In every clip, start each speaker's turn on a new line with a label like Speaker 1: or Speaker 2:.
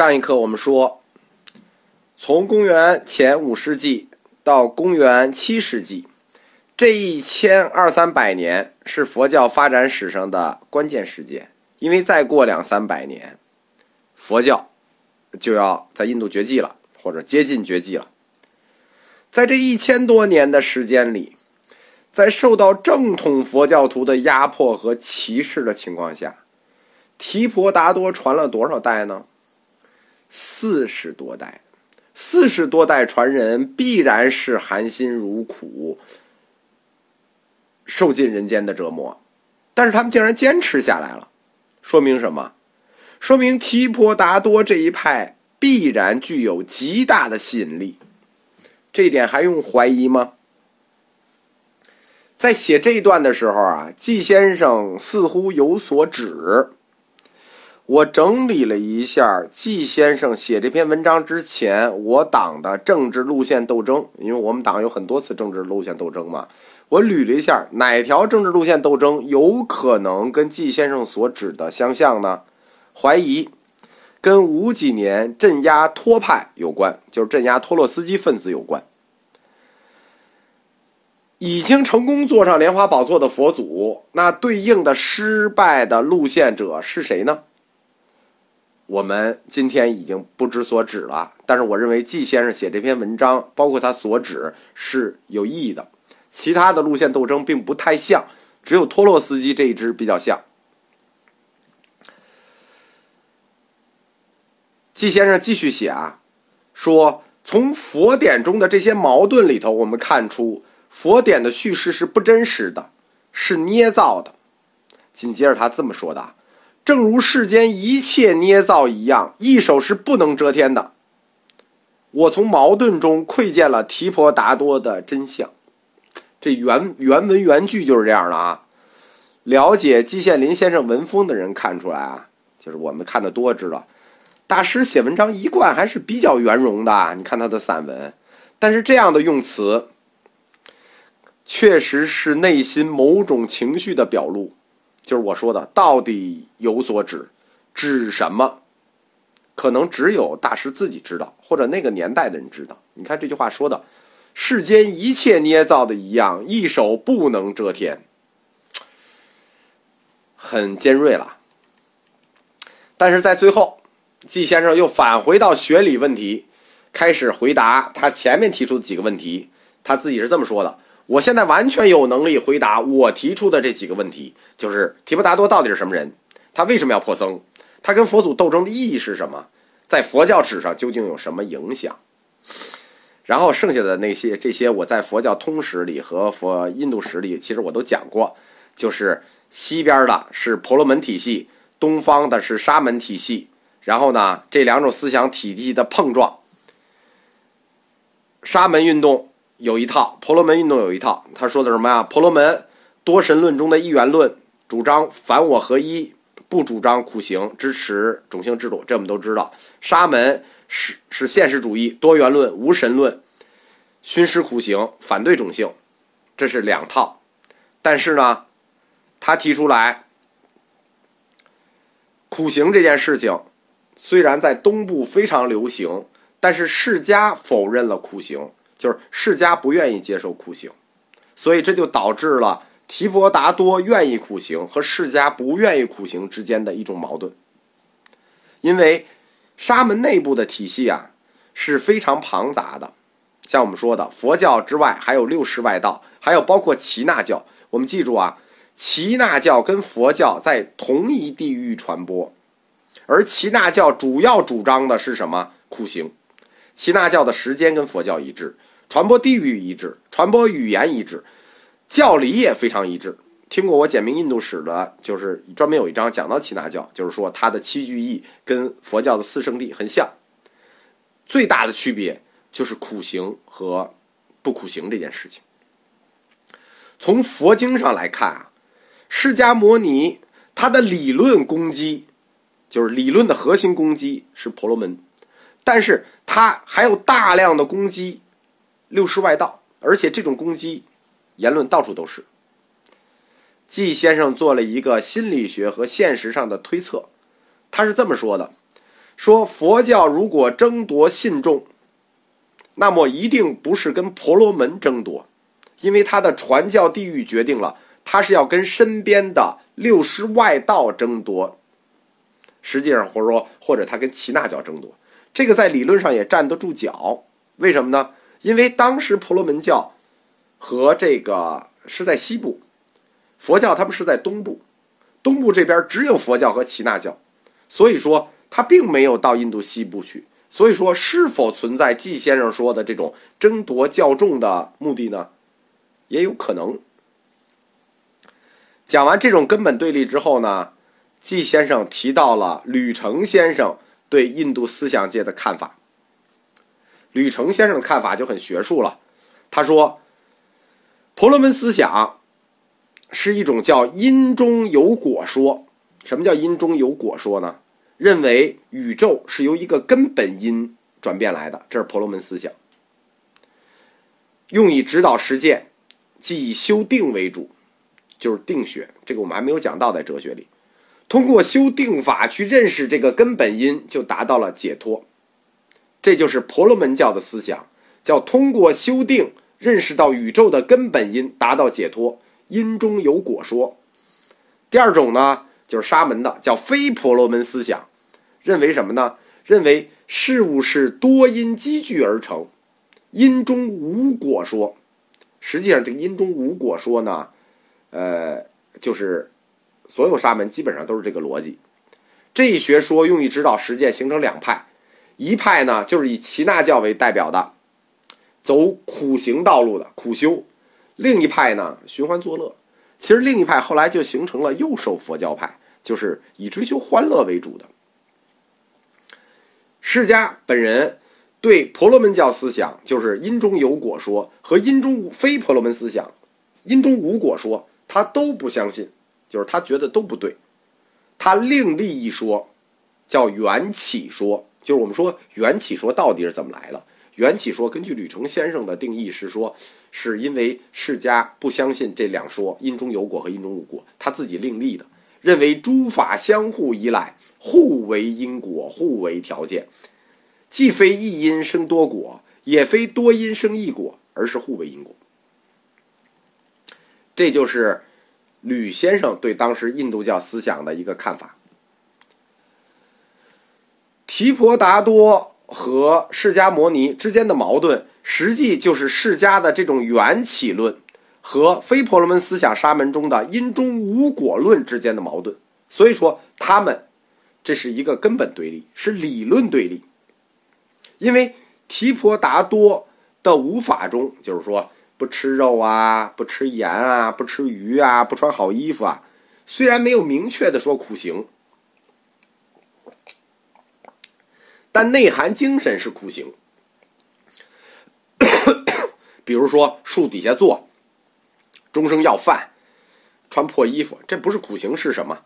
Speaker 1: 上一课我们说，从公元前五世纪到公元七世纪，这一千二三百年是佛教发展史上的关键时间。因为再过两三百年，佛教就要在印度绝迹了，或者接近绝迹了。在这一千多年的时间里，在受到正统佛教徒的压迫和歧视的情况下，提婆达多传了多少代呢？四十多代，四十多代传人必然是含辛茹苦，受尽人间的折磨，但是他们竟然坚持下来了，说明什么？说明提婆达多这一派必然具有极大的吸引力，这一点还用怀疑吗？在写这一段的时候啊，季先生似乎有所指。我整理了一下季先生写这篇文章之前我党的政治路线斗争，因为我们党有很多次政治路线斗争嘛。我捋了一下哪条政治路线斗争有可能跟季先生所指的相像呢？怀疑跟五几年镇压托派有关，就是镇压托洛斯基分子有关。已经成功坐上莲花宝座的佛祖，那对应的失败的路线者是谁呢？我们今天已经不知所指了，但是我认为季先生写这篇文章，包括他所指是有意义的。其他的路线斗争并不太像，只有托洛斯基这一支比较像。季先生继续写啊，说从佛典中的这些矛盾里头，我们看出佛典的叙事是不真实的，是捏造的。紧接着他这么说的。正如世间一切捏造一样，一手是不能遮天的。我从矛盾中窥见了提婆达多的真相。这原原文原句就是这样的啊。了解季羡林先生文风的人看出来啊，就是我们看的多知道，大师写文章一贯还是比较圆融的。你看他的散文，但是这样的用词，确实是内心某种情绪的表露。就是我说的，到底有所指，指什么？可能只有大师自己知道，或者那个年代的人知道。你看这句话说的，世间一切捏造的一样，一手不能遮天，很尖锐了。但是在最后，季先生又返回到学理问题，开始回答他前面提出的几个问题。他自己是这么说的。我现在完全有能力回答我提出的这几个问题，就是提婆达多到底是什么人？他为什么要破僧？他跟佛祖斗争的意义是什么？在佛教史上究竟有什么影响？然后剩下的那些这些，我在佛教通史里和佛印度史里，其实我都讲过，就是西边的是婆罗门体系，东方的是沙门体系，然后呢，这两种思想体系的碰撞，沙门运动。有一套婆罗门运动有一套，他说的什么呀？婆罗门多神论中的一元论，主张凡我合一，不主张苦行，支持种姓制度，这我们都知道。沙门是是现实主义多元论无神论，熏师苦行，反对种姓，这是两套。但是呢，他提出来苦行这件事情，虽然在东部非常流行，但是释迦否认了苦行。就是释迦不愿意接受苦行，所以这就导致了提婆达多愿意苦行和释迦不愿意苦行之间的一种矛盾。因为沙门内部的体系啊是非常庞杂的，像我们说的佛教之外还有六世外道，还有包括耆那教。我们记住啊，耆那教跟佛教在同一地域传播，而耆那教主要主张的是什么？苦行。耆那教的时间跟佛教一致。传播地域一致，传播语言一致，教理也非常一致。听过我简明印度史的，就是专门有一章讲到耆那教，就是说它的七句义跟佛教的四圣地很像。最大的区别就是苦行和不苦行这件事情。从佛经上来看啊，释迦摩尼他的理论攻击，就是理论的核心攻击是婆罗门，但是他还有大量的攻击。六世外道，而且这种攻击言论到处都是。季先生做了一个心理学和现实上的推测，他是这么说的：说佛教如果争夺信众，那么一定不是跟婆罗门争夺，因为他的传教地域决定了他是要跟身边的六师外道争夺。实际上，或者说，或者他跟耆那教争夺，这个在理论上也站得住脚。为什么呢？因为当时婆罗门教和这个是在西部，佛教他们是在东部，东部这边只有佛教和耆那教，所以说他并没有到印度西部去。所以说，是否存在季先生说的这种争夺教众的目的呢？也有可能。讲完这种根本对立之后呢？季先生提到了吕澄先生对印度思想界的看法。吕澄先生的看法就很学术了，他说：“婆罗门思想是一种叫因中有果说。什么叫因中有果说呢？认为宇宙是由一个根本因转变来的，这是婆罗门思想。用以指导实践，即以修定为主，就是定学。这个我们还没有讲到，在哲学里。”通过修定法去认识这个根本因，就达到了解脱。这就是婆罗门教的思想，叫通过修定认识到宇宙的根本因，达到解脱。因中有果说。第二种呢，就是沙门的，叫非婆罗门思想，认为什么呢？认为事物是多因积聚而成，因中无果说。实际上，这个因中无果说呢，呃，就是。所有沙门基本上都是这个逻辑，这一学说用于指导实践，形成两派，一派呢就是以耆那教为代表的，走苦行道路的苦修；另一派呢寻欢作乐。其实另一派后来就形成了右手佛教派，就是以追求欢乐为主的。释迦本人对婆罗门教思想，就是因中有果说和因中无非婆罗门思想，因中无果说，他都不相信。就是他觉得都不对，他另立一说，叫缘起说。就是我们说缘起说到底是怎么来的？缘起说根据吕澄先生的定义是说，是因为释迦不相信这两说因中有果和因中无果，他自己另立的，认为诸法相互依赖，互为因果，互为条件，既非一因生多果，也非多因生一果，而是互为因果。这就是。吕先生对当时印度教思想的一个看法：提婆达多和释迦摩尼之间的矛盾，实际就是释迦的这种缘起论和非婆罗门思想沙门中的因中无果论之间的矛盾。所以说，他们这是一个根本对立，是理论对立。因为提婆达多的无法中，就是说。不吃肉啊，不吃盐啊，不吃鱼啊，不穿好衣服啊。虽然没有明确的说苦行，但内涵精神是苦行。比如说树底下坐，终生要饭，穿破衣服，这不是苦行是什么？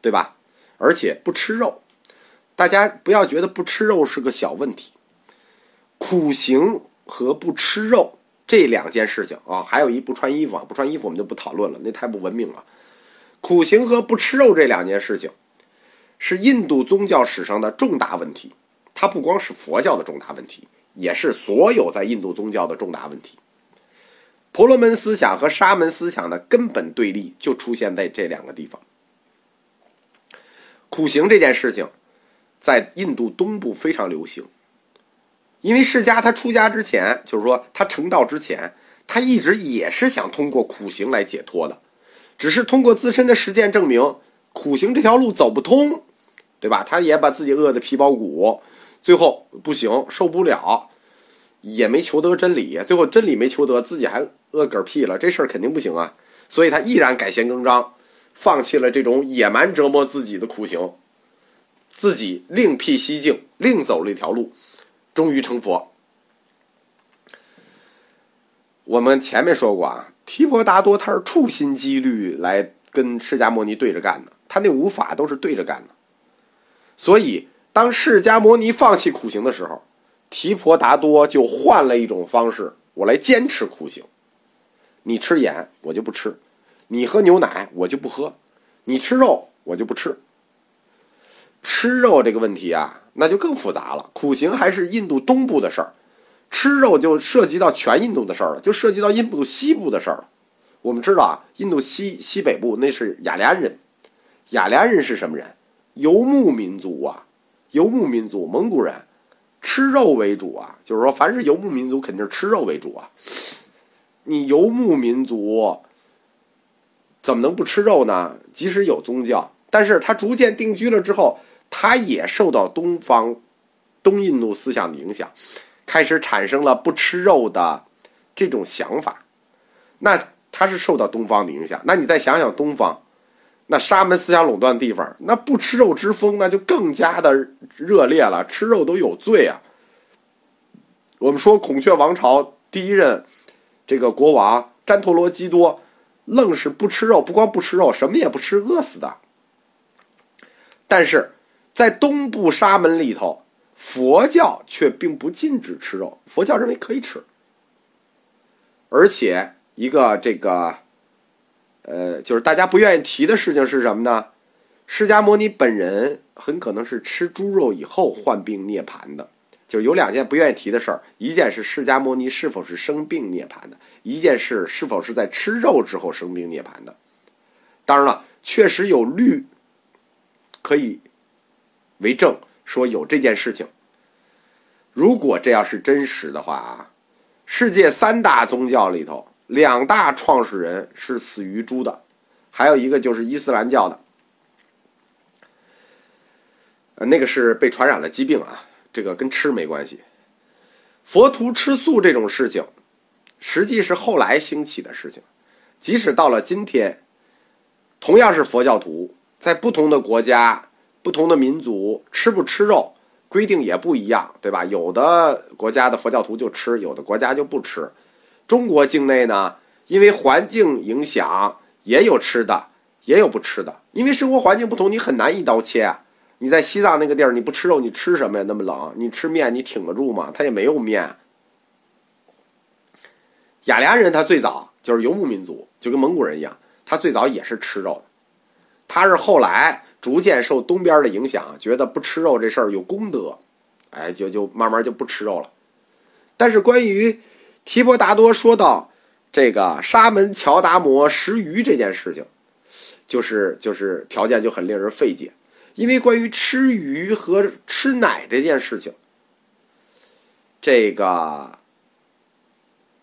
Speaker 1: 对吧？而且不吃肉，大家不要觉得不吃肉是个小问题。苦行和不吃肉。这两件事情啊，还有一不穿衣服啊，不穿衣服我们就不讨论了，那太不文明了。苦行和不吃肉这两件事情，是印度宗教史上的重大问题。它不光是佛教的重大问题，也是所有在印度宗教的重大问题。婆罗门思想和沙门思想的根本对立就出现在这两个地方。苦行这件事情，在印度东部非常流行。因为释迦他出家之前，就是说他成道之前，他一直也是想通过苦行来解脱的，只是通过自身的实践证明苦行这条路走不通，对吧？他也把自己饿得皮包骨，最后不行，受不了，也没求得真理，最后真理没求得，自己还饿嗝屁了，这事儿肯定不行啊！所以他毅然改弦更张，放弃了这种野蛮折磨自己的苦行，自己另辟蹊径，另走了一条路。终于成佛。我们前面说过啊，提婆达多他是处心积虑来跟释迦牟尼对着干的，他那五法都是对着干的。所以，当释迦牟尼放弃苦行的时候，提婆达多就换了一种方式，我来坚持苦行。你吃盐，我就不吃；你喝牛奶，我就不喝；你吃肉，我就不吃。吃肉这个问题啊。那就更复杂了。苦行还是印度东部的事儿，吃肉就涉及到全印度的事儿了，就涉及到印度西部的事儿了。我们知道啊，印度西西北部那是雅利安人，雅利安人是什么人？游牧民族啊，游牧民族，蒙古人，吃肉为主啊。就是说，凡是游牧民族，肯定是吃肉为主啊。你游牧民族怎么能不吃肉呢？即使有宗教，但是他逐渐定居了之后，他也受到东方东印度思想的影响，开始产生了不吃肉的这种想法。那他是受到东方的影响。那你再想想东方，那沙门思想垄断地方，那不吃肉之风那就更加的热烈了。吃肉都有罪啊！我们说孔雀王朝第一任这个国王詹陀罗基多，愣是不吃肉，不光不吃肉，什么也不吃，饿死的。但是在东部沙门里头，佛教却并不禁止吃肉，佛教认为可以吃，而且。一个这个，呃，就是大家不愿意提的事情是什么呢？释迦牟尼本人很可能是吃猪肉以后患病涅槃的，就有两件不愿意提的事儿。一件是释迦牟尼是否是生病涅槃的，一件事是否是在吃肉之后生病涅槃的。当然了，确实有律可以为证说有这件事情。如果这要是真实的话啊，世界三大宗教里头。两大创始人是死于猪的，还有一个就是伊斯兰教的，呃，那个是被传染了疾病啊，这个跟吃没关系。佛徒吃素这种事情，实际是后来兴起的事情，即使到了今天，同样是佛教徒，在不同的国家、不同的民族，吃不吃肉规定也不一样，对吧？有的国家的佛教徒就吃，有的国家就不吃。中国境内呢，因为环境影响，也有吃的，也有不吃的。因为生活环境不同，你很难一刀切。你在西藏那个地儿，你不吃肉，你吃什么呀？那么冷，你吃面，你挺得住吗？他也没有面。雅利安人他最早就是游牧民族，就跟蒙古人一样，他最早也是吃肉的。他是后来逐渐受东边的影响，觉得不吃肉这事儿有功德，哎，就就慢慢就不吃肉了。但是关于提婆达多说到这个沙门乔达摩食鱼这件事情，就是就是条件就很令人费解，因为关于吃鱼和吃奶这件事情，这个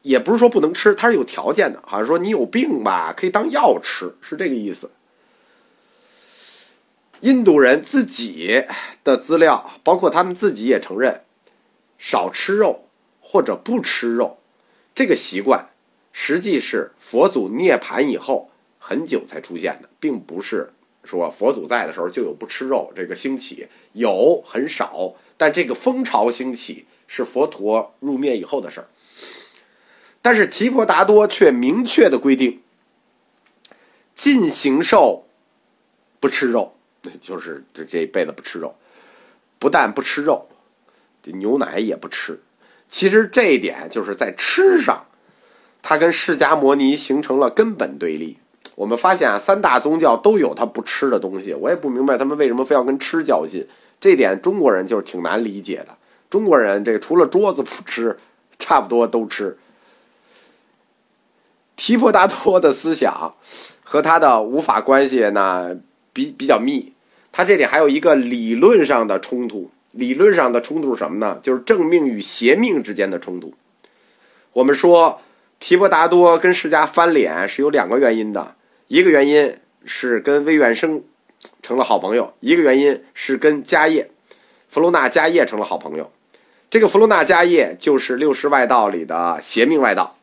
Speaker 1: 也不是说不能吃，它是有条件的，好像说你有病吧，可以当药吃，是这个意思。印度人自己的资料，包括他们自己也承认，少吃肉或者不吃肉。这个习惯实际是佛祖涅槃以后很久才出现的，并不是说佛祖在的时候就有不吃肉这个兴起，有很少，但这个风潮兴起是佛陀入灭以后的事儿。但是提婆达多却明确的规定，禁行兽不吃肉，就是这这一辈子不吃肉，不但不吃肉，这牛奶也不吃。其实这一点就是在吃上，它跟释迦摩尼形成了根本对立。我们发现啊，三大宗教都有他不吃的东西，我也不明白他们为什么非要跟吃较劲。这点中国人就是挺难理解的。中国人这除了桌子不吃，差不多都吃。提婆达多的思想和他的无法关系呢比比较密，他这里还有一个理论上的冲突。理论上的冲突是什么呢？就是正命与邪命之间的冲突。我们说提婆达多跟释迦翻脸是有两个原因的，一个原因是跟魏元生成了好朋友，一个原因是跟迦叶弗罗纳迦叶成了好朋友。这个弗罗纳迦叶就是六世外道里的邪命外道。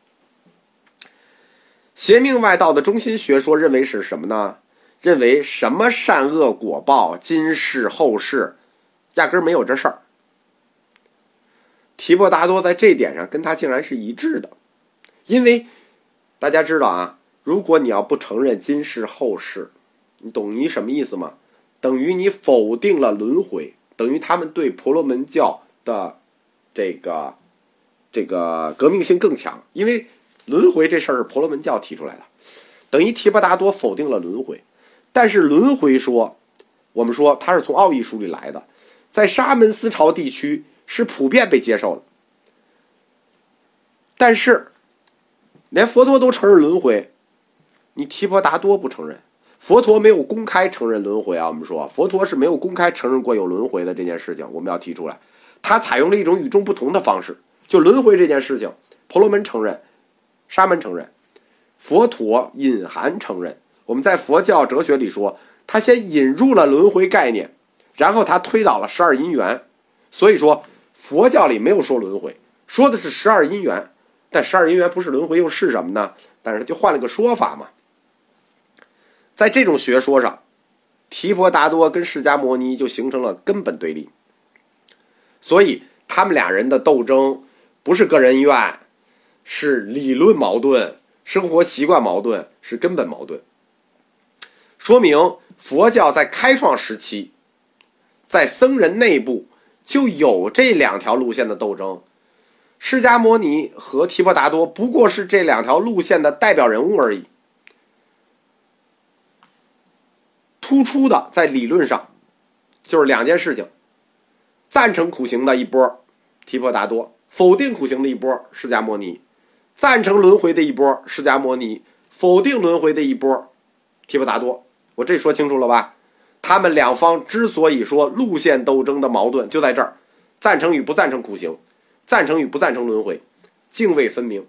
Speaker 1: 邪命外道的中心学说认为是什么呢？认为什么善恶果报，今世后世。压根儿没有这事儿。提婆达多在这点上跟他竟然是一致的，因为大家知道啊，如果你要不承认今世后世，你懂你什么意思吗？等于你否定了轮回，等于他们对婆罗门教的这个这个革命性更强，因为轮回这事儿是婆罗门教提出来的，等于提婆达多否定了轮回。但是轮回说，我们说它是从奥义书里来的。在沙门思潮地区是普遍被接受的。但是，连佛陀都承认轮回，你提婆达多不承认。佛陀没有公开承认轮回啊！我们说，佛陀是没有公开承认过有轮回的这件事情。我们要提出来，他采用了一种与众不同的方式，就轮回这件事情，婆罗门承认，沙门承认，佛陀隐含承认。我们在佛教哲学里说，他先引入了轮回概念，然后他推导了十二因缘。所以说，佛教里没有说轮回，说的是十二因缘。但十二因缘不是轮回又是什么呢？但是他就换了个说法嘛。在这种学说上，提婆达多跟释迦摩尼就形成了根本对立。所以他们俩人的斗争不是个人怨，是理论矛盾、生活习惯矛盾，是根本矛盾。说明佛教在开创时期，在僧人内部就有这两条路线的斗争。释迦摩尼和提婆达多不过是这两条路线的代表人物而已。突出的在理论上，就是两件事情：赞成苦行的一波，提婆达多；否定苦行的一波，释迦摩尼；赞成轮回的一波，释迦摩尼；否定轮回的一波，提婆达多。我这说清楚了吧？他们两方之所以说路线斗争的矛盾就在这儿：赞成与不赞成苦行。赞成与不赞成轮回，泾渭分明。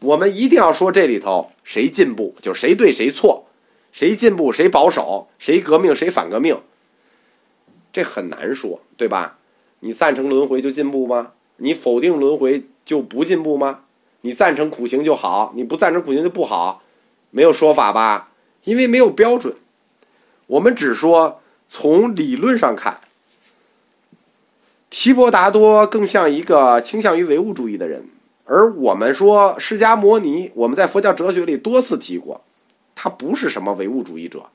Speaker 1: 我们一定要说这里头谁进步，就谁对谁错，谁进步谁保守，谁革命谁反革命。这很难说，对吧？你赞成轮回就进步吗？你否定轮回就不进步吗？你赞成苦行就好，你不赞成苦行就不好，没有说法吧？因为没有标准。我们只说从理论上看。提婆达多更像一个倾向于唯物主义的人，而我们说释迦摩尼，我们在佛教哲学里多次提过，他不是什么唯物主义者，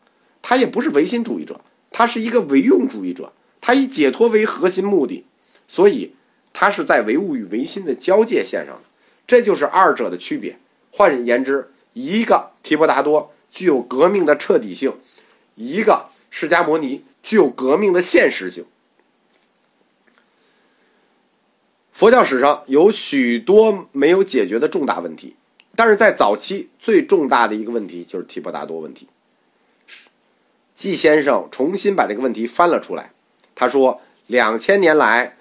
Speaker 1: 他也不是唯心主义者，他是一个唯用主义者，他以解脱为核心目的，所以他是在唯物与唯心的交界线上的，这就是二者的区别。换言之，一个提婆达多具有革命的彻底性，一个释迦摩尼具有革命的现实性。佛教史上有许多没有解决的重大问题，但是在早期最重大的一个问题就是提婆达多问题。季先生重新把这个问题翻了出来，他说：两千年来，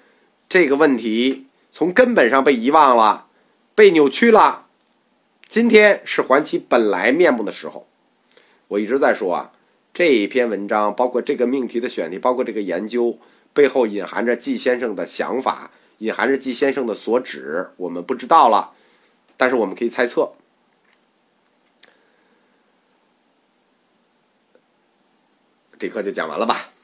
Speaker 1: 这个问题从根本上被遗忘了，被扭曲了。今天是还其本来面目的时候。我一直在说啊，这一篇文章，包括这个命题的选题，包括这个研究背后隐含着季先生的想法。隐含着季先生的所指，我们不知道了，但是我们可以猜测。这课就讲完了吧。